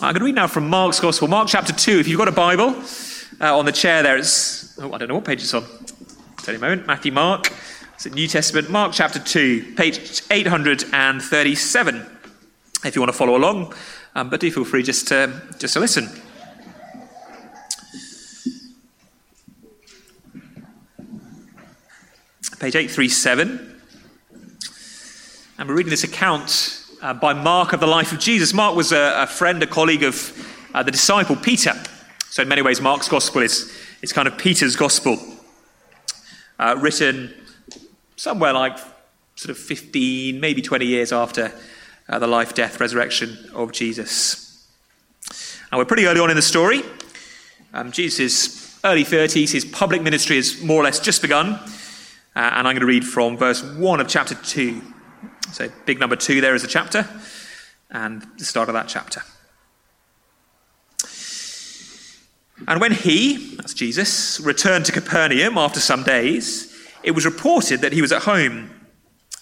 I'm going to read now from Mark's Gospel, Mark chapter 2. If you've got a Bible uh, on the chair there, it's, oh, I don't know what page it's on. Tell you a moment. Matthew, Mark. It's a New Testament, Mark chapter 2, page 837. If you want to follow along, um, but do feel free just to, just to listen. Page 837. And we're reading this account uh, by Mark of the life of Jesus. Mark was a, a friend, a colleague of uh, the disciple Peter. So, in many ways, Mark's gospel is, is kind of Peter's gospel, uh, written somewhere like sort of 15, maybe 20 years after uh, the life, death, resurrection of Jesus. And we're pretty early on in the story. Um, Jesus' early 30s, his public ministry has more or less just begun. Uh, and I'm going to read from verse 1 of chapter 2. So, big number 2 there is a chapter, and the start of that chapter. And when he, that's Jesus, returned to Capernaum after some days, it was reported that he was at home,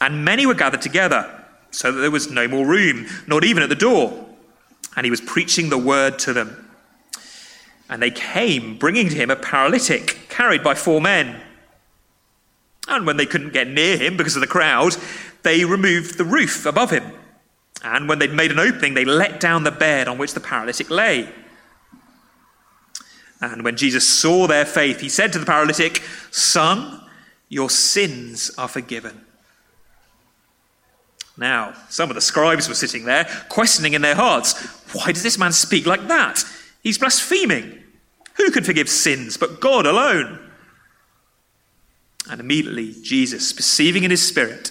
and many were gathered together, so that there was no more room, not even at the door. And he was preaching the word to them. And they came, bringing to him a paralytic carried by four men. And when they couldn't get near him because of the crowd, they removed the roof above him. And when they'd made an opening, they let down the bed on which the paralytic lay. And when Jesus saw their faith, he said to the paralytic, Son, your sins are forgiven. Now, some of the scribes were sitting there, questioning in their hearts, Why does this man speak like that? He's blaspheming. Who can forgive sins but God alone? And immediately Jesus, perceiving in his spirit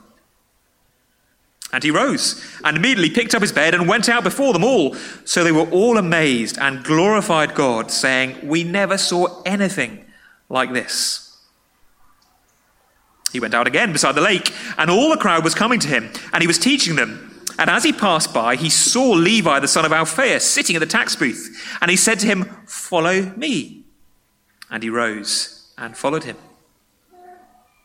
And he rose, and immediately picked up his bed and went out before them all. So they were all amazed and glorified God, saying, We never saw anything like this. He went out again beside the lake, and all the crowd was coming to him, and he was teaching them. And as he passed by, he saw Levi, the son of Alphaeus, sitting at the tax booth, and he said to him, Follow me. And he rose and followed him.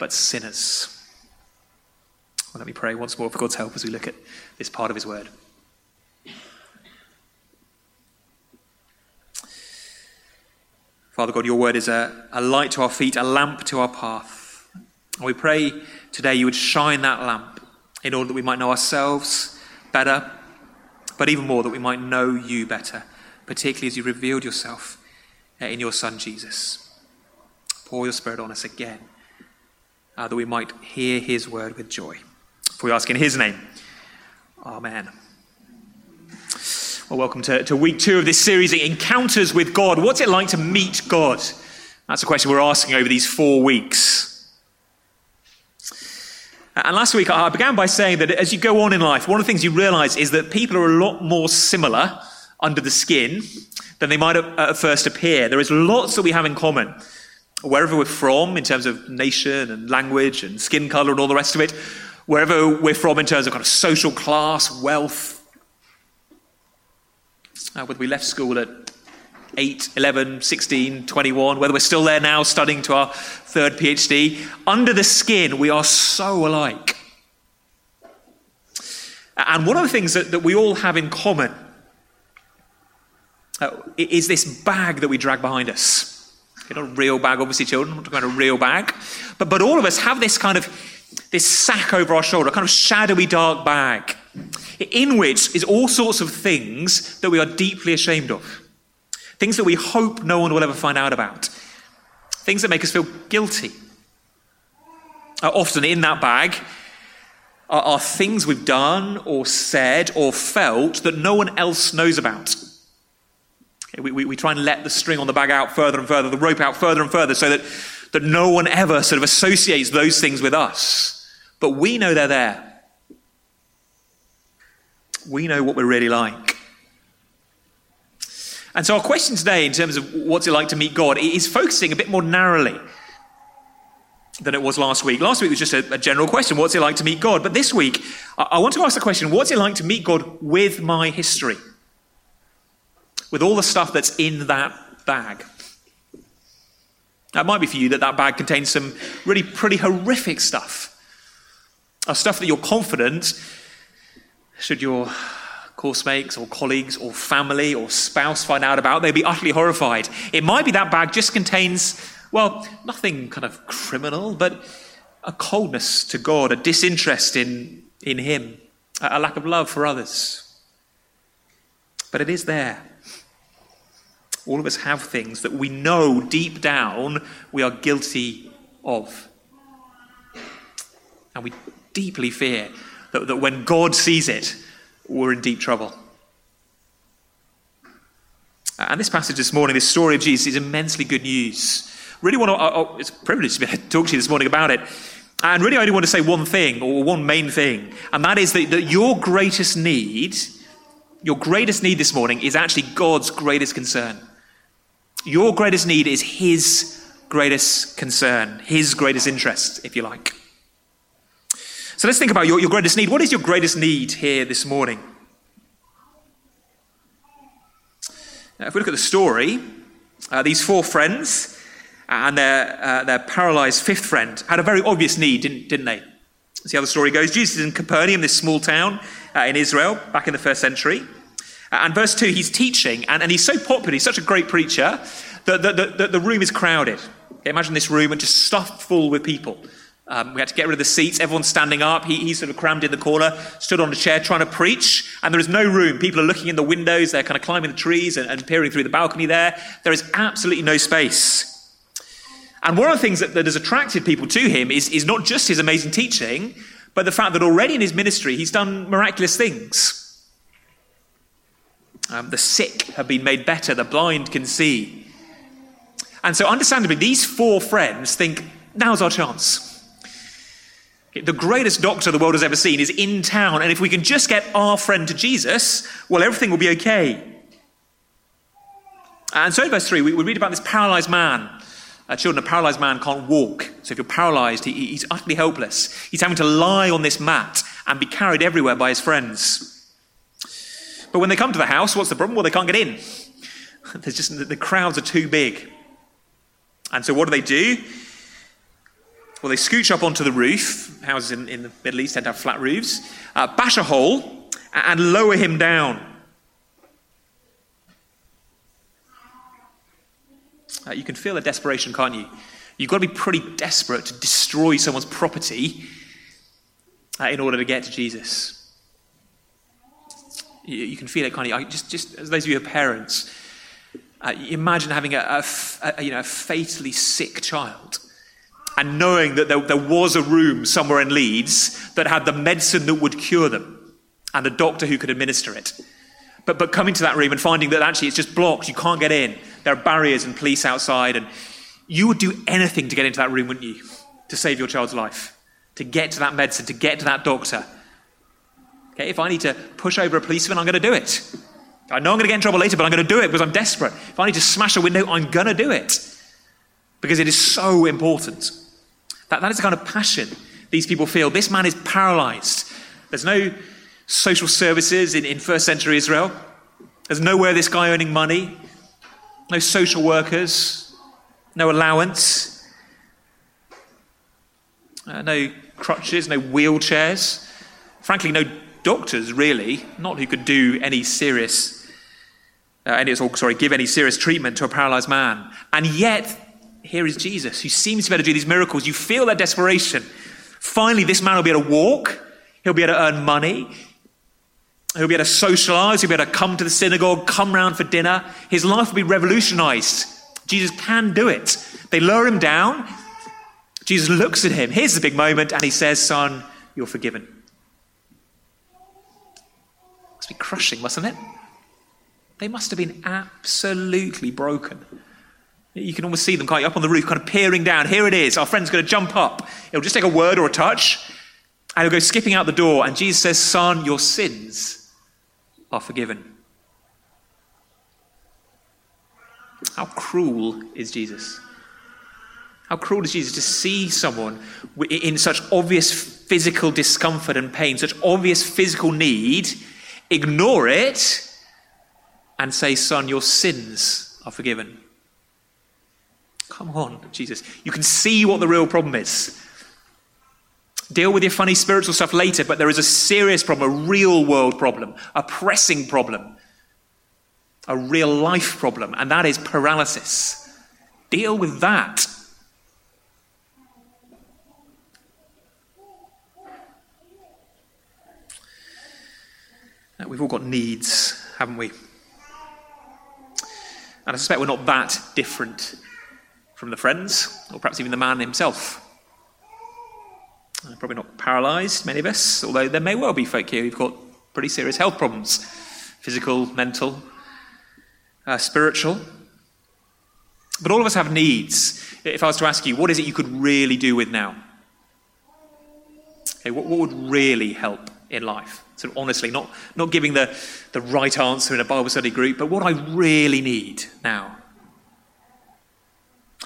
but sinners. Well, let me pray once more for God's help as we look at this part of his word. Father God, your word is a, a light to our feet, a lamp to our path. And we pray today you would shine that lamp in order that we might know ourselves better, but even more that we might know you better, particularly as you revealed yourself uh, in your Son Jesus. Pour your Spirit on us again, uh, that we might hear his word with joy. For we ask in his name. Amen. Well, welcome to, to week two of this series, Encounters with God. What's it like to meet God? That's a question we're asking over these four weeks. And last week I began by saying that as you go on in life, one of the things you realize is that people are a lot more similar under the skin than they might at first appear. There is lots that we have in common. Wherever we're from, in terms of nation and language and skin color and all the rest of it, wherever we're from in terms of kind of social class, wealth, uh, whether we left school at 8, 11, 16, 21, whether we're still there now studying to our third PhD, under the skin, we are so alike. And one of the things that, that we all have in common uh, is this bag that we drag behind us. Not a real bag, obviously, children. I'm talking about a real bag. But, but all of us have this kind of this sack over our shoulder, a kind of shadowy, dark bag, in which is all sorts of things that we are deeply ashamed of. Things that we hope no one will ever find out about. things that make us feel guilty. Uh, often in that bag are, are things we've done or said or felt that no one else knows about. We, we, we try and let the string on the bag out further and further, the rope out further and further, so that, that no one ever sort of associates those things with us. But we know they're there. We know what we're really like. And so, our question today, in terms of what's it like to meet God, is focusing a bit more narrowly than it was last week. Last week was just a, a general question what's it like to meet God? But this week, I, I want to ask the question what's it like to meet God with my history? With all the stuff that's in that bag. That might be for you that that bag contains some really pretty horrific stuff. A stuff that you're confident, should your course mates or colleagues or family or spouse find out about, they'd be utterly horrified. It might be that bag just contains well, nothing kind of criminal, but a coldness to God, a disinterest in, in Him, a lack of love for others. But it is there. All of us have things that we know deep down we are guilty of. And we deeply fear that, that when God sees it, we're in deep trouble. And this passage this morning, this story of Jesus, is immensely good news really want to, it's a privilege to be able to talk to you this morning about it. And really, I only want to say one thing, or one main thing, and that is that, that your greatest need, your greatest need this morning is actually God's greatest concern. Your greatest need is His greatest concern, His greatest interest, if you like. So let's think about your, your greatest need. What is your greatest need here this morning? Now, if we look at the story, uh, these four friends, and their, uh, their paralyzed fifth friend had a very obvious need, didn't, didn't they? See how the story goes. Jesus is in Capernaum, this small town uh, in Israel, back in the first century. And verse 2, he's teaching, and, and he's so popular, he's such a great preacher, that the, the, the room is crowded. Okay, imagine this room and just stuffed full with people. Um, we had to get rid of the seats. Everyone's standing up. He, he's sort of crammed in the corner, stood on a chair trying to preach. And there is no room. People are looking in the windows. They're kind of climbing the trees and, and peering through the balcony there. There is absolutely no space. And one of the things that, that has attracted people to him is, is not just his amazing teaching, but the fact that already in his ministry he's done miraculous things. Um, the sick have been made better, the blind can see. And so, understandably, these four friends think now's our chance. The greatest doctor the world has ever seen is in town, and if we can just get our friend to Jesus, well, everything will be okay. And so in verse 3, we, we read about this paralyzed man uh, children, a paralyzed man can't walk. So if you're paralyzed, he, he's utterly helpless. He's having to lie on this mat and be carried everywhere by his friends. But when they come to the house, what's the problem? Well, they can't get in. There's just the crowds are too big. And so what do they do? Well, they scooch up onto the roof. Houses in, in the Middle East tend to have flat roofs. Uh, bash a hole and lower him down. Uh, you can feel the desperation, can't you? You've got to be pretty desperate to destroy someone's property uh, in order to get to Jesus. You, you can feel it, can't you? I just, just as those of you who are parents, uh, imagine having a, a, you know, a fatally sick child and knowing that there, there was a room somewhere in Leeds that had the medicine that would cure them and a doctor who could administer it. But, but coming to that room and finding that actually it's just blocked, you can't get in. There are barriers and police outside, and you would do anything to get into that room, wouldn't you? To save your child's life, to get to that medicine, to get to that doctor. Okay, if I need to push over a policeman, I'm going to do it. I know I'm going to get in trouble later, but I'm going to do it because I'm desperate. If I need to smash a window, I'm going to do it because it is so important. That, that is the kind of passion these people feel. This man is paralyzed. There's no social services in, in first century Israel. There's nowhere this guy earning money no social workers, no allowance, uh, no crutches, no wheelchairs. Frankly, no doctors, really, not who could do any serious, uh, any, sorry, give any serious treatment to a paralyzed man. And yet, here is Jesus, who seems to be able to do these miracles. You feel that desperation. Finally, this man will be able to walk. He'll be able to earn money. He'll be able to socialize. He'll be able to come to the synagogue, come round for dinner. His life will be revolutionized Jesus can do it. They lower him down. Jesus looks at him. Here's the big moment, and he says, Son, you're forgiven. Be crushing, mustn't it? They must have been absolutely broken. You can almost see them kind up on the roof, kind of peering down. Here it is. Our friend's going to jump up. It'll just take a word or a touch, and he'll go skipping out the door. And Jesus says, Son, your sins are forgiven. How cruel is Jesus? How cruel is Jesus to see someone in such obvious physical discomfort and pain, such obvious physical need, ignore it, and say, Son, your sins are forgiven? Come on, Jesus. You can see what the real problem is. Deal with your funny spiritual stuff later, but there is a serious problem, a real world problem, a pressing problem, a real life problem, and that is paralysis. Deal with that. We've all got needs, haven't we? And I suspect we're not that different from the friends, or perhaps even the man himself. Probably not paralysed, many of us, although there may well be folk here who've got pretty serious health problems physical, mental, uh, spiritual. But all of us have needs. If I was to ask you, what is it you could really do with now? Okay, what, what would really help in life? Sort of honestly, not, not giving the, the right answer in a Bible study group, but what I really need now.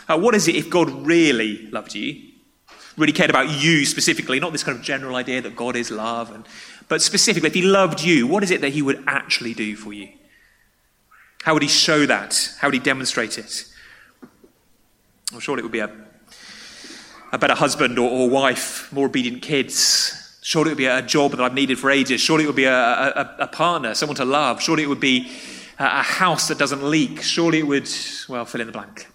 Uh, what is it if God really loved you, really cared about you specifically, not this kind of general idea that God is love, and, but specifically, if He loved you, what is it that He would actually do for you? How would he show that? How would he demonstrate it? I'm sure it would be a, a better husband or, or wife, more obedient kids. Surely it would be a job that I've needed for ages. Surely it would be a, a, a partner, someone to love. Surely it would be a house that doesn't leak. Surely it would, well, fill in the blank.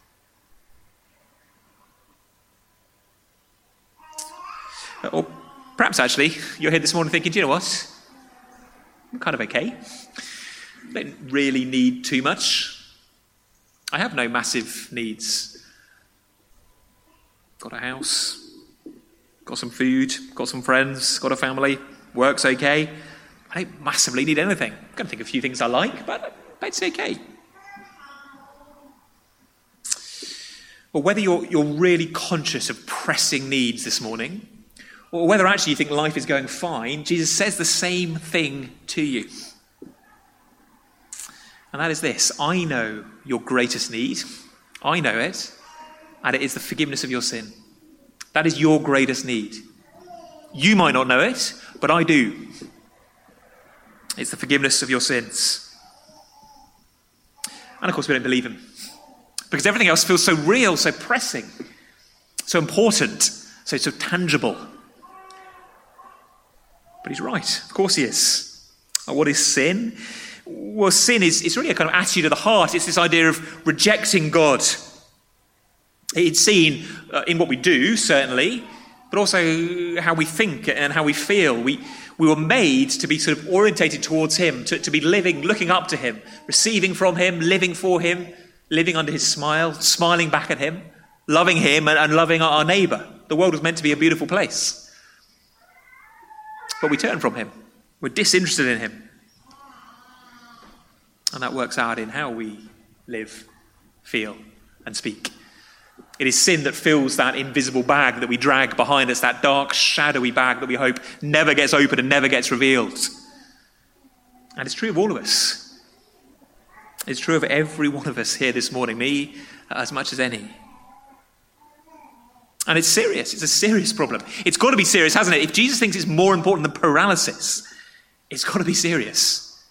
Uh, or perhaps actually, you're here this morning thinking, do you know what? I'm kind of okay. I don't really need too much. I have no massive needs. Got a house, got some food, got some friends, got a family, work's okay. I don't massively need anything. Going to think of a few things I like, but it's okay. Or whether you're, you're really conscious of pressing needs this morning, or whether actually you think life is going fine, Jesus says the same thing to you. And that is this I know your greatest need. I know it. And it is the forgiveness of your sin. That is your greatest need. You might not know it, but I do. It's the forgiveness of your sins. And of course, we don't believe him. Because everything else feels so real, so pressing, so important, so, so tangible. But he's right. Of course he is. What is sin? well, sin is it's really a kind of attitude of the heart. It's this idea of rejecting God. It's seen uh, in what we do, certainly, but also how we think and how we feel. We, we were made to be sort of orientated towards Him, to, to be living, looking up to Him, receiving from Him, living for Him, living under His smile, smiling back at Him, loving Him, and, and loving our, neighbour. The world was meant to be a beautiful place. But we turn from Him, we're disinterested in Him. And that works out in how we live, feel, and speak. It is sin that fills that invisible bag that we drag behind us, that dark, shadowy bag that we hope never gets opened and never gets revealed. And it's true of all of us. It's true of every one of us here this morning, me as much as any. And it's serious. It's a serious problem. It's got to be serious, hasn't it? If Jesus thinks it's more important than paralysis, it's got to be serious.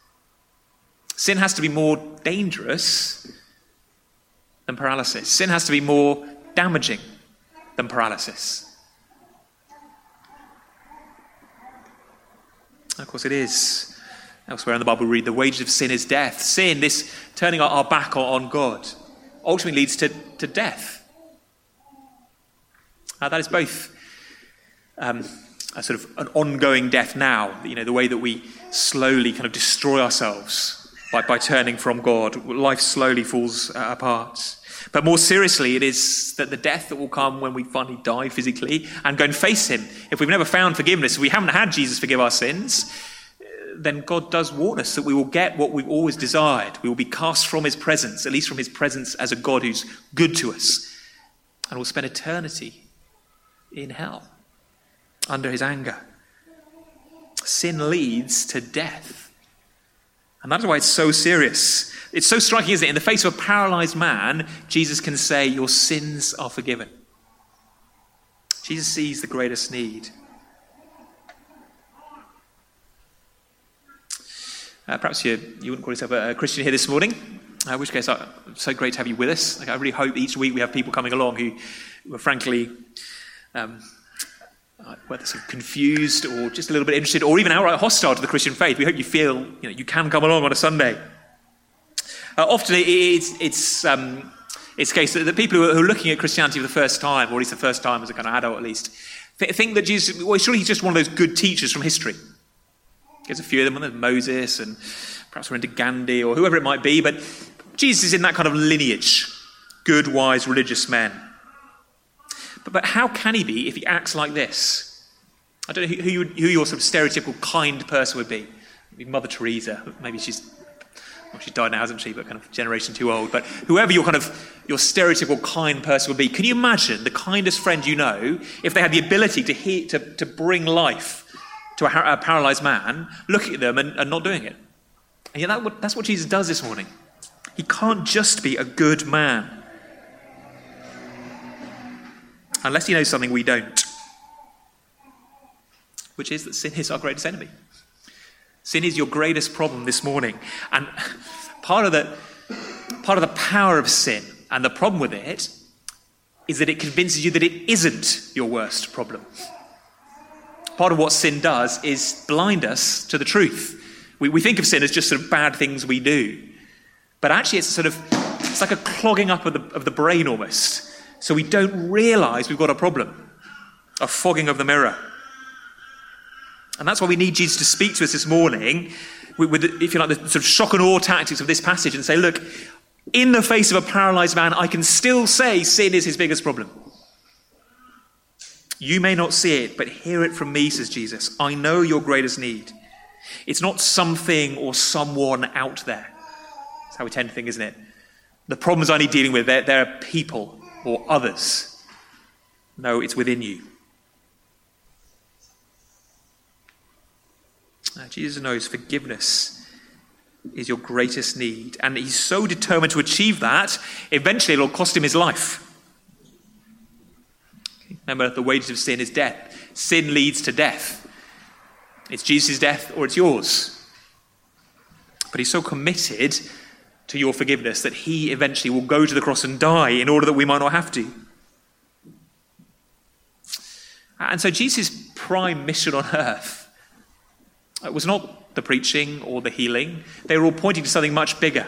Sin has to be more dangerous than paralysis. Sin has to be more damaging than paralysis. Of course, it is. Elsewhere in the Bible, we read the wages of sin is death. Sin, this turning our back on God, ultimately leads to, to death. Uh, that is both um, a sort of an ongoing death now, you know, the way that we slowly kind of destroy ourselves by, by turning from God. Life slowly falls uh, apart. But more seriously, it is that the death that will come when we finally die physically and go and face Him. If we've never found forgiveness, if we haven't had Jesus forgive our sins, then God does warn us that we will get what we've always desired. We will be cast from His presence, at least from His presence as a God who's good to us, and we'll spend eternity in hell under His anger. Sin leads to death. And that's why it's so serious. It's so striking, isn't it? In the face of a paralyzed man, Jesus can say, Your sins are forgiven. Jesus sees the greatest need. Uh, perhaps you, you wouldn't call yourself a, a Christian here this morning, uh, in which case, uh, so great to have you with us. Like, I really hope each week we have people coming along who, are frankly um, uh, whether sort of confused or just a little bit interested or even outright hostile to the Christian faith. We hope you feel you, know, you can come along on a Sunday. Uh, often it's, it's, um, it's the case that the people who are, looking at Christianity for the first time, or at least the first time as a kind of adult at least, think that Jesus, well, surely he's just one of those good teachers from history. There's a few of them, there's Moses, and perhaps we're into Gandhi or whoever it might be, but Jesus is in that kind of lineage good, wise, religious men. But, but how can he be if he acts like this? I don't know who, you, who your sort of stereotypical kind person would be. Maybe Mother Teresa. Maybe she's well, she's died now, hasn't she? But kind of generation too old. But whoever your kind of your stereotypical kind person would be, can you imagine the kindest friend you know if they had the ability to hear, to, to bring life to a, a paralyzed man, looking at them and, and not doing it? And yet that, that's what Jesus does this morning. He can't just be a good man unless he knows something we don't, which is that sin is our greatest enemy. Sin is your greatest problem this morning. And part of the, part of the power of sin and the problem with it is that it convinces you that it isn't your worst problem. Part of what sin does is blind us to the truth. We, we think of sin as just sort of bad things we do. But actually, it's sort of it's like a clogging up of the, of the brain almost so we don't realize we've got a problem, a fogging of the mirror. And that's why we need Jesus to speak to us this morning with, with, if you like, the sort of shock and awe tactics of this passage and say, look, in the face of a paralyzed man, I can still say sin is his biggest problem. You may not see it, but hear it from me, says Jesus. I know your greatest need. It's not something or someone out there. That's how we tend to think, isn't it? The problems I need dealing with, they're, they're people or others. No, it's within you. Now, Jesus knows forgiveness is your greatest need, and he's so determined to achieve that, eventually it'll cost him his life. Remember, the wages of sin is death. Sin leads to death. It's Jesus' death or it's yours. But he's so committed to your forgiveness, that he eventually will go to the cross and die in order that we might not have to. And so Jesus' prime mission on earth uh, was not the preaching or the healing, they were all pointing to something much bigger.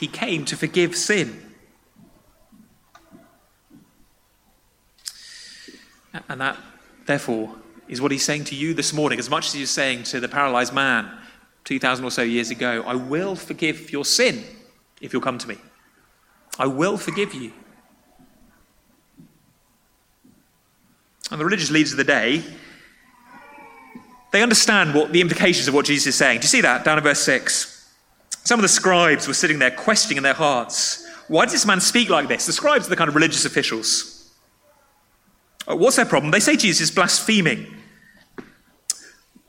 He came to forgive sin. And that, therefore, is what he's saying to you this morning, as much as he's saying to the paralyzed man 2,000 or so years ago, I will forgive your sin if you'll come to me. I will forgive you. And the religious leaders of the day, they understand what the implications of what Jesus is saying. Do you see that down in verse 6? Some of the scribes were sitting there questioning in their hearts, why does this man speak like this? The scribes are the kind of religious officials. Uh, what's their problem? They say Jesus is blaspheming.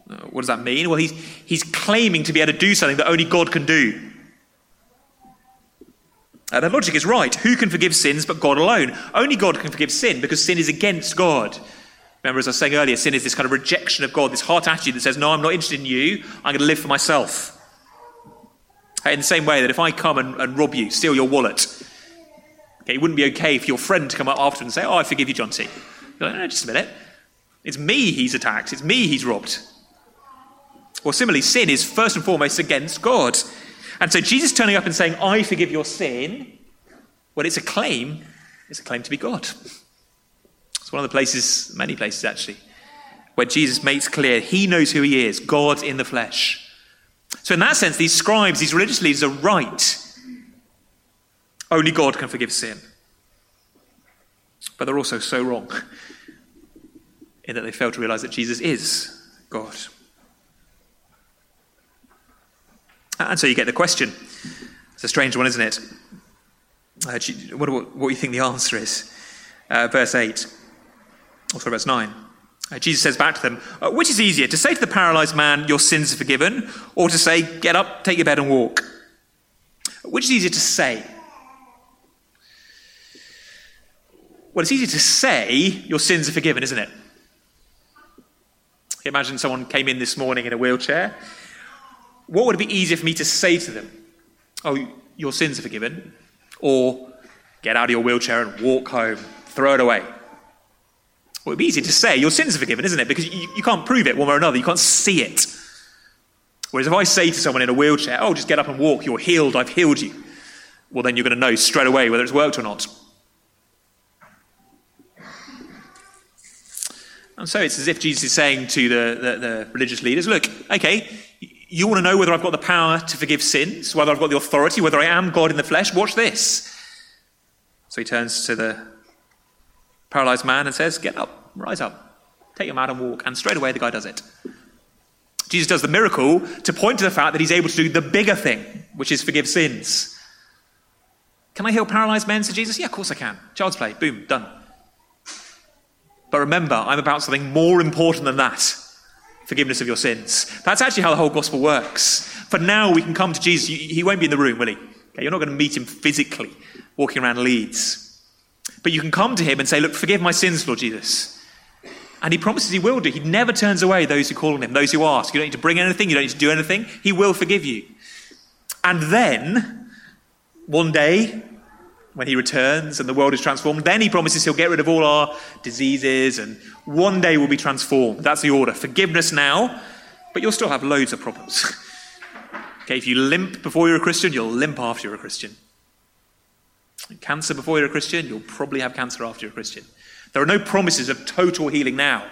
Uh, what does that mean? Well, he's, he's claiming to be able to do something that only God can do. Uh, logic is right. Who can forgive sins but God alone? Only God can forgive sin because sin is against God. Remember, as I was saying earlier, sin is this kind of rejection of God, this heart attitude that says, No, I'm not interested in you. I'm going to live for myself. In the same way that if I come and, and rob you, steal your wallet, okay, it wouldn't be okay for your friend to come up after and say, Oh, I forgive you, John T. You're like, no, just a minute. It's me he's attacked. It's me he's robbed. Or similarly, sin is first and foremost against God. And so Jesus turning up and saying, I forgive your sin, well, it's a claim. It's a claim to be God. It's one of the places, many places actually, where Jesus makes clear he knows who he is God in the flesh. So, in that sense, these scribes, these religious leaders are right. Only God can forgive sin. But they're also so wrong in that they fail to realize that Jesus is God. And so you get the question. It's a strange one, isn't it? Uh, what, what, what, do you think the answer is? Uh, verse 8, or sorry, verse 9. Uh, Jesus says back to them, uh, Which is easier, to say to the paralyzed man, Your sins are forgiven, or to say, Get up, take your bed, and walk? Which is easier to say? Well, it's easier to say, Your sins are forgiven, isn't it? Imagine someone came in this morning in a wheelchair. What would it be easier for me to say to them? Oh, your sins are forgiven. Or get out of your wheelchair and walk home, throw it away. Well, it'd be easy to say, your sins are forgiven, isn't it? Because you, you can't prove it one way or another. You can't see it. Whereas if I say to someone in a wheelchair, oh, just get up and walk, you're healed, I've healed you, well, then you're going to know straight away whether it's worked or not. And so it's as if Jesus is saying to the, the, the, religious leaders, look, okay, you want to know whether I've got the power to forgive sins, whether I've got the authority, whether I am God in the flesh? Watch this. So he turns to the paralyzed man and says, Get up, rise up, take your mat and walk. And straight away the guy does it. Jesus does the miracle to point to the fact that he's able to do the bigger thing, which is forgive sins. Can I heal paralyzed men? said Jesus. Yeah, of course I can. Child's play. Boom, done. But remember, I'm about something more important than that forgiveness of your sins. That's actually how the whole gospel works. For now, we can come to Jesus. He won't be in the room, will he? Okay, you're not going to meet him physically walking around Leeds. But you can come to him and say, Look, forgive my sins, Lord Jesus. And he promises he will do. He never turns away those who call on him, those who ask. You don't need to bring anything, you don't need to do anything. He will forgive you. And then, one day, when he returns and the world is transformed, then he promises he'll get rid of all our diseases and one day we'll be transformed. That's the order. Forgiveness now, but you'll still have loads of problems. okay, if you limp before you're a Christian, you'll limp after you're a Christian. Cancer before you're a Christian, you'll probably have cancer after you're a Christian. There are no promises of total healing now.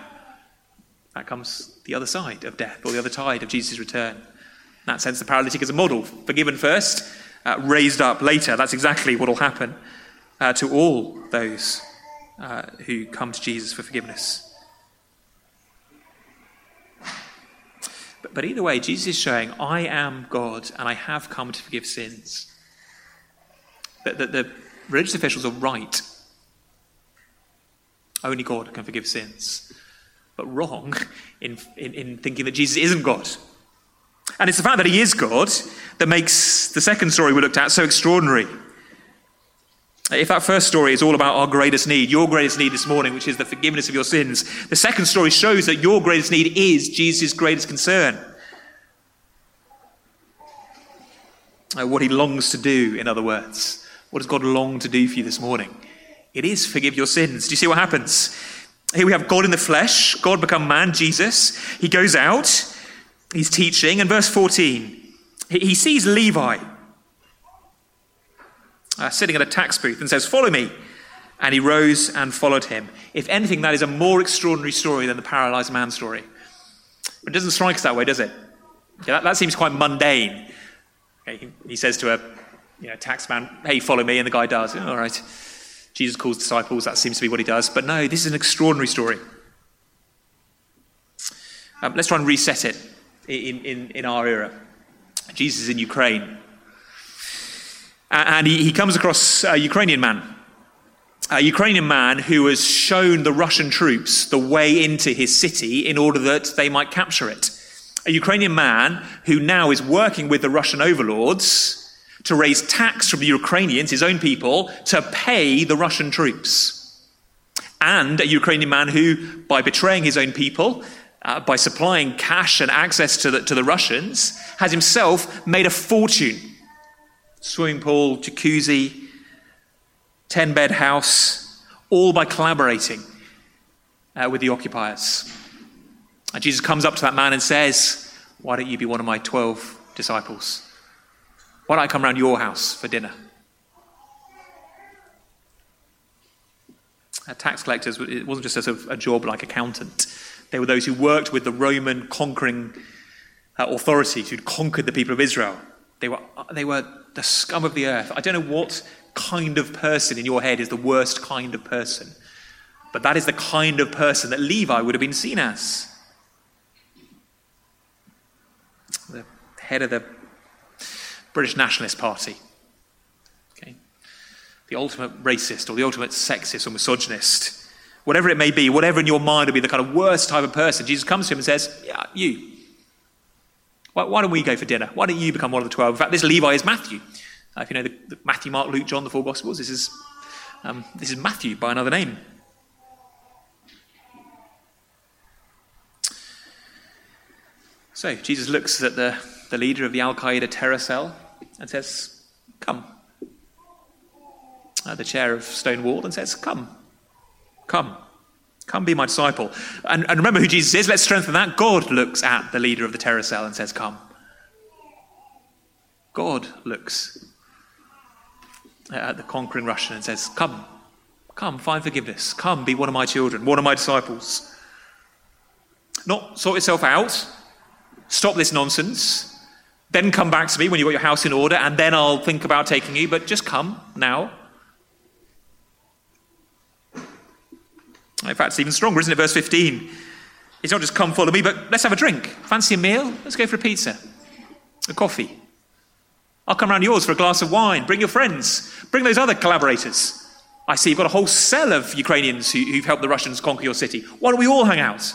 That comes the other side of death or the other tide of Jesus' return. In that sense, the paralytic is a model. Forgiven first, uh, raised up later. That's exactly what will happen uh, to all those uh, who come to Jesus for forgiveness. But, but either way, Jesus is showing, I am God and I have come to forgive sins. That the, the religious officials are right. Only God can forgive sins. But wrong in, in, in thinking that Jesus isn't God. And it's the fact that he is God that makes the second story we looked at so extraordinary. If that first story is all about our greatest need, your greatest need this morning, which is the forgiveness of your sins, the second story shows that your greatest need is Jesus' greatest concern. Uh, what he longs to do, in other words. What does God long to do for you this morning? It is forgive your sins. Do you see what happens? Here we have God in the flesh, God become man, Jesus. He goes out, he's teaching. And verse 14, he sees Levi uh, sitting at a tax booth and says, Follow me. And he rose and followed him. If anything, that is a more extraordinary story than the paralyzed man story. But it doesn't strike us that way, does it? That, that, seems quite mundane. Okay, he, he, says to a you know, tax man, Hey, follow me. And the guy does. All right. Jesus calls disciples. That seems to be what he does. But no, this is an extraordinary story. Um, let's try and reset it in, in, in our era. Jesus is in Ukraine. And he, he comes across a Ukrainian man, a Ukrainian man who has shown the Russian troops the way into his city in order that they might capture it. A Ukrainian man who now is working with the Russian overlords to raise tax from the Ukrainians, his own people, to pay the Russian troops. And a Ukrainian man who, by betraying his own people, uh, by supplying cash and access to the, to the Russians, has himself made a fortune swimming pool, jacuzzi, 10 bed house, all by collaborating uh, with the occupiers. And Jesus comes up to that man and says, Why don't you be one of my 12 disciples? Why don't I come around your house for dinner? Uh, tax collectors, it wasn't just a, a job like accountant. They were those who worked with the Roman conquering uh, authorities who'd conquered the people of Israel. They were, they were the scum of the earth. I don't know what kind of person in your head is the worst kind of person. But that is the kind of person that Levi would have been seen as. The head of the British Nationalist Party. Okay. The ultimate racist or the ultimate sexist or misogynist. Whatever it may be, whatever in your mind would be the kind of worst type of person, Jesus comes to him and says, Yeah, you. Why, why don't we go for dinner? Why don't you become one of the twelve? In fact, this Levi is Matthew. Uh, if you know the, the Matthew, Mark, Luke, John, the four Gospels, this is, um, this is Matthew by another name. So Jesus looks at the, the leader of the Al Qaeda terror cell and says, Come. Uh, the chair of Stonewall and says, Come. Come. Come be my disciple. And, and remember who Jesus is. Let's strengthen that. God looks at the leader of the terror cell and says, Come. God looks at the conquering Russian and says, Come, come, find forgiveness. Come, be one of my children, one of my disciples. Not sort yourself out, stop this nonsense, then come back to me when you've got your house in order, and then I'll think about taking you, but just come now. In fact, it's even stronger, isn't it? Verse 15. It's not just come follow me, but let's have a drink. Fancy a meal? Let's go for a pizza, a coffee. I'll come round yours for a glass of wine. Bring your friends. Bring those other collaborators. I see you've got a whole cell of Ukrainians who, have helped the Russians conquer your city. Why don't we all hang out?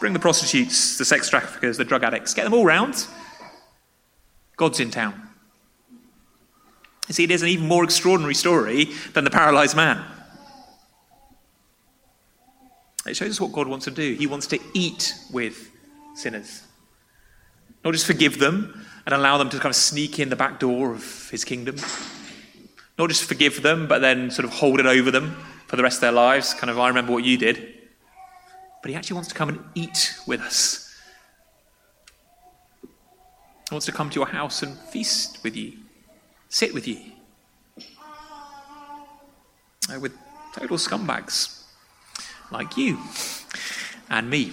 Bring the prostitutes, the sex traffickers, the drug addicts. Get them all round. God's in town. You see, it is an even more extraordinary story than the paralyzed man. It shows us what God wants to do. He wants to eat with sinners. Not just forgive them and allow them to kind of sneak in the back door of his kingdom. Not just forgive them, but then sort of hold it over them for the rest of their lives. Kind of, I remember what you did. But he actually wants to come and eat with us. He wants to come to your house and feast with you, sit with you. Uh, with total scumbags like you and me.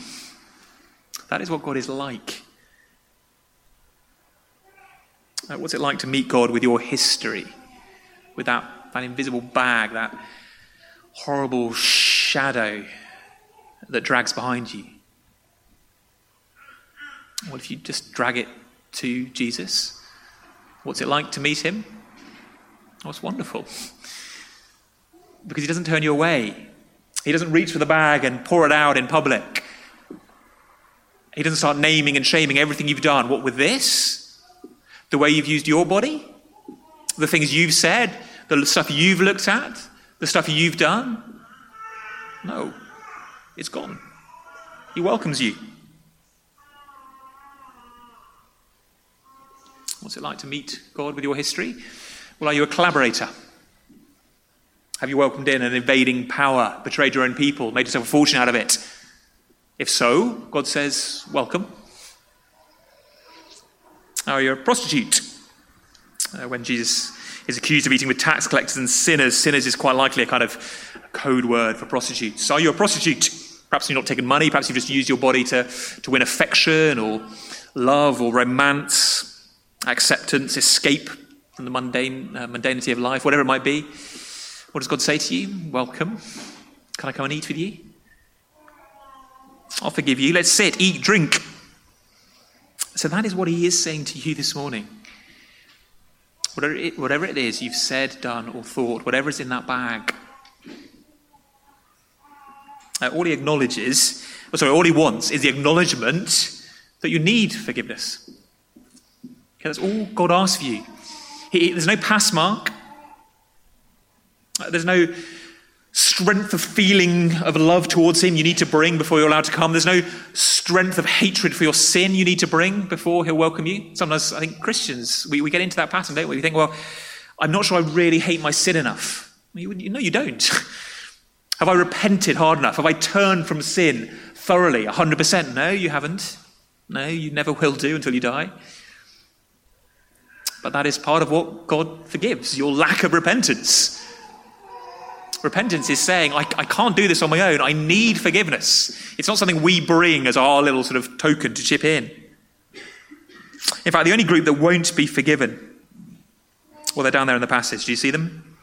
That is what God is like. Uh, what's it like to meet God with your history, with that, that invisible bag, that horrible shadow that drags behind you? What if you just drag it to Jesus? What's it like to meet him? Oh, it's wonderful. Because he doesn't turn you away. He doesn't reach for the bag and pour it out in public. He doesn't start naming and shaming everything you've done. What with this? The way you've used your body, the things you've said, the stuff you've looked at, the stuff you've done. No, it's gone. He welcomes you. What's it like to meet God with your history? Well, are you a collaborator? Have you welcomed in an invading power, betrayed your own people, made yourself a fortune out of it? If so, God says, Welcome. Are you're a prostitute. Uh, when Jesus is accused of eating with tax collectors and sinners, sinners is quite likely a kind of code word for prostitutes. Are you a prostitute? Perhaps you've not taken money, perhaps you've just used your body to, to win affection or love or romance, acceptance, escape from the mundane, uh, mundanity of life, whatever it might be. What does God say to you? Welcome. Can I come and eat with you? I'll forgive you. Let's sit, eat, drink. So that is what he is saying to you this morning. Whatever it, whatever it is you've said, done, or thought, whatever is in that bag, uh, all he acknowledges, oh, sorry, all he wants is the acknowledgement that you need forgiveness. Okay, that's all God asks for you. He, there's no pass mark. There's no strength of feeling of love towards him you need to bring before you're allowed to come. There's no strength of hatred for your sin you need to bring before he'll welcome you. Sometimes I think Christians, we, we get into that pattern, don't we? We think, well, I'm not sure I really hate my sin enough. You, no, you don't. Have I repented hard enough? Have I turned from sin thoroughly, 100%? No, you haven't. No, you never will do until you die. But that is part of what God forgives your lack of repentance. Repentance is saying, I, I can't do this on my own. I need forgiveness. It's not something we bring as our little sort of token to chip in. In fact, the only group that won't be forgiven, well, they're down there in the passage. Do you see them?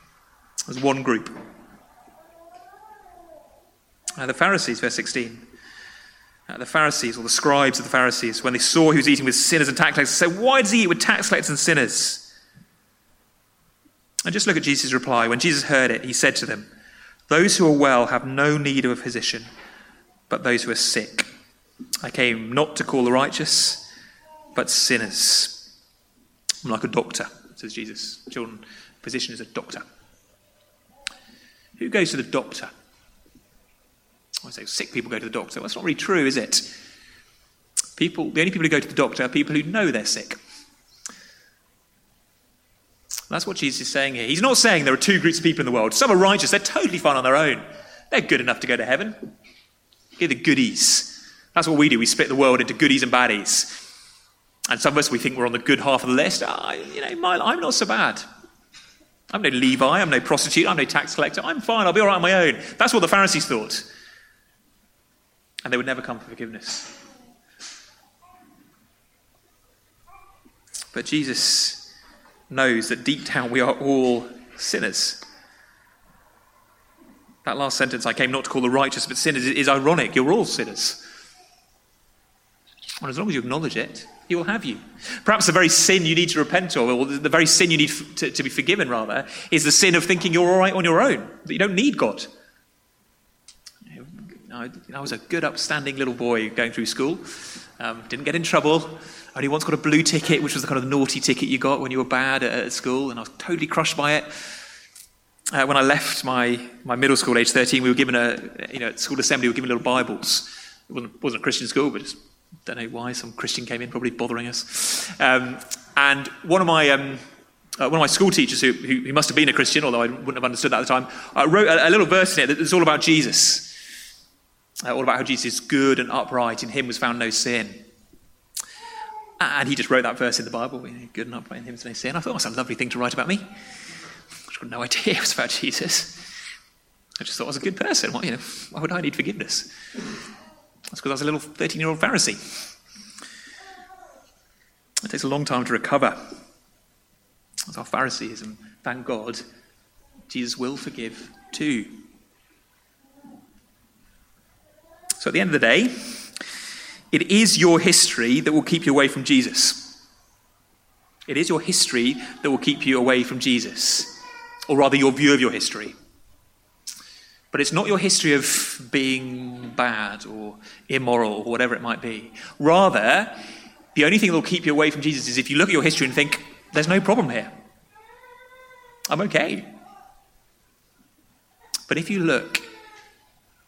There's one group. Uh, the Pharisees, verse 16. Uh, the Pharisees, or the scribes of the Pharisees, when they saw he was eating with sinners and tax collectors, said, Why does he eat with tax collectors and sinners? And just look at Jesus' reply. When Jesus heard it, he said to them, Those who are well have no need of a physician, but those who are sick. I came not to call the righteous, but sinners. I'm like a doctor, says Jesus. Children, physician is a doctor. Who goes to the doctor? I say sick people go to the doctor. Well, that's not really true, is it? People, the only people who go to the doctor are people who know they're sick. That's what Jesus is saying here. He's not saying there are two groups of people in the world. Some are righteous, they're totally fine on their own. They're good enough to go to heaven. Get the goodies. That's what we do. We split the world into goodies and baddies. And some of us, we think we're on the good half of the list. Ah, you know, my, I'm not so bad. I'm no Levi, I'm no prostitute, I'm no tax collector. I'm fine, I'll be all right on my own. That's what the Pharisees thought. And they would never come for forgiveness. But Jesus knows that deep down we are all sinners. That last sentence, I came not to call the righteous but sinners, is ironic. You're all sinners. And as long as you acknowledge it, he will have you. Perhaps the very sin you need to repent of, or the very sin you need to, to, be forgiven, rather, is the sin of thinking you're all right on your own, that you don't need God. I was a good, upstanding little boy going through school, um, didn't get in trouble, only once got a blue ticket, which was the kind of naughty ticket you got when you were bad at, at school, and I was totally crushed by it. Uh, when I left my, my middle school, at age 13, we were given a, you know, at school assembly, we were given little Bibles. It wasn't, wasn't a Christian school, but just don't know why, some Christian came in, probably bothering us. Um, and one of my, um, uh, one of my school teachers, who, who, who, must have been a Christian, although I wouldn't have understood that at the time, uh, wrote a, a, little verse in it that's all about Jesus. Uh, all about how Jesus is good and upright, in him was found no sin. And he just wrote that verse in the Bible, good and upright, in him was no sin. I thought, oh, that's a lovely thing to write about me. I had no idea it was about Jesus. I just thought I was a good person. Why, you know, why would I need forgiveness? That's because I was a little 13 year old Pharisee. It takes a long time to recover. That's our Phariseeism. Thank God, Jesus will forgive too. So at the end of the day, it is your history that will keep you away from Jesus. It is your history that will keep you away from Jesus, or rather, your view of your history. But it's not your history of being bad or immoral or whatever it might be. Rather, the only thing that will keep you away from Jesus is if you look at your history and think, there's no problem here. I'm okay. But if you look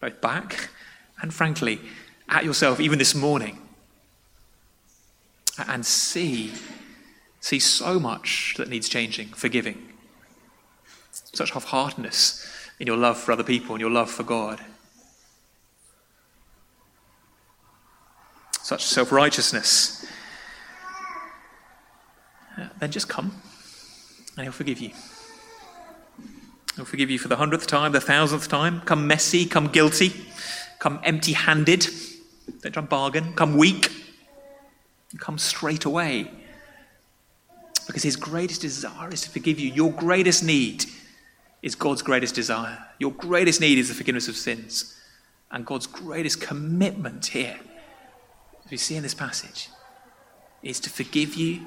both back and frankly at yourself, even this morning, and see, see so much that needs changing, forgiving, such half heartedness in your love for other people and your love for God. Such self righteousness. Then just come and He'll forgive you. He'll forgive you for the hundredth time, the thousandth time. Come messy, come guilty, come empty handed. Don't try and bargain. Come weak. Come straight away. Because His greatest desire is to forgive you. Your greatest need is God's greatest desire. Your greatest need is the forgiveness of sins. And God's greatest commitment here, as we see in this passage, is to forgive you,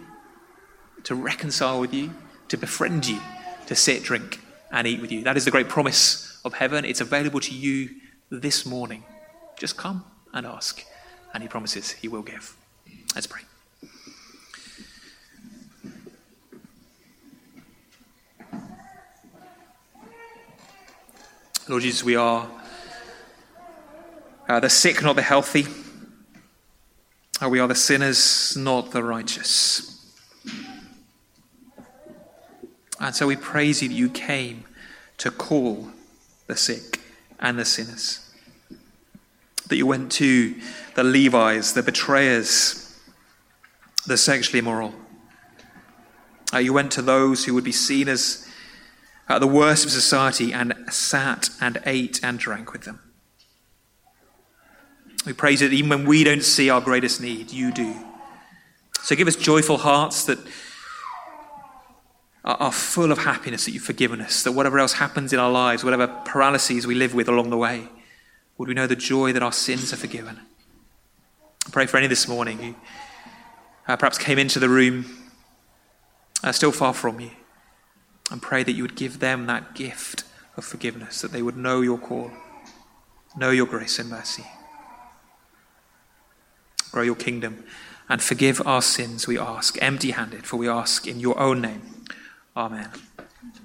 to reconcile with you, to befriend you, to sit, drink, and eat with you. That is the great promise of heaven. It's available to you this morning. Just come and ask, and He promises He will give. Let's pray. Lord Jesus, we are uh, the sick, not the healthy. Uh, we are the sinners, not the righteous. And so we praise you that you came to call the sick and the sinners. That you went to the Levites, the betrayers, the sexually immoral. Uh, you went to those who would be seen as uh, the worst of society and sat and ate and drank with them. We praise it even when we don't see our greatest need, you do. So give us joyful hearts that are full of happiness that you've forgiven us, that whatever else happens in our lives, whatever paralyses we live with along the way, would we know the joy that our sins are forgiven. I pray for any this morning who uh, perhaps came into the room uh, still far from you, and pray that you would give them that gift of forgiveness, that they would know your call, know your grace and mercy. Grow your kingdom and forgive our sins, we ask, empty handed, for we ask in your own name. Amen.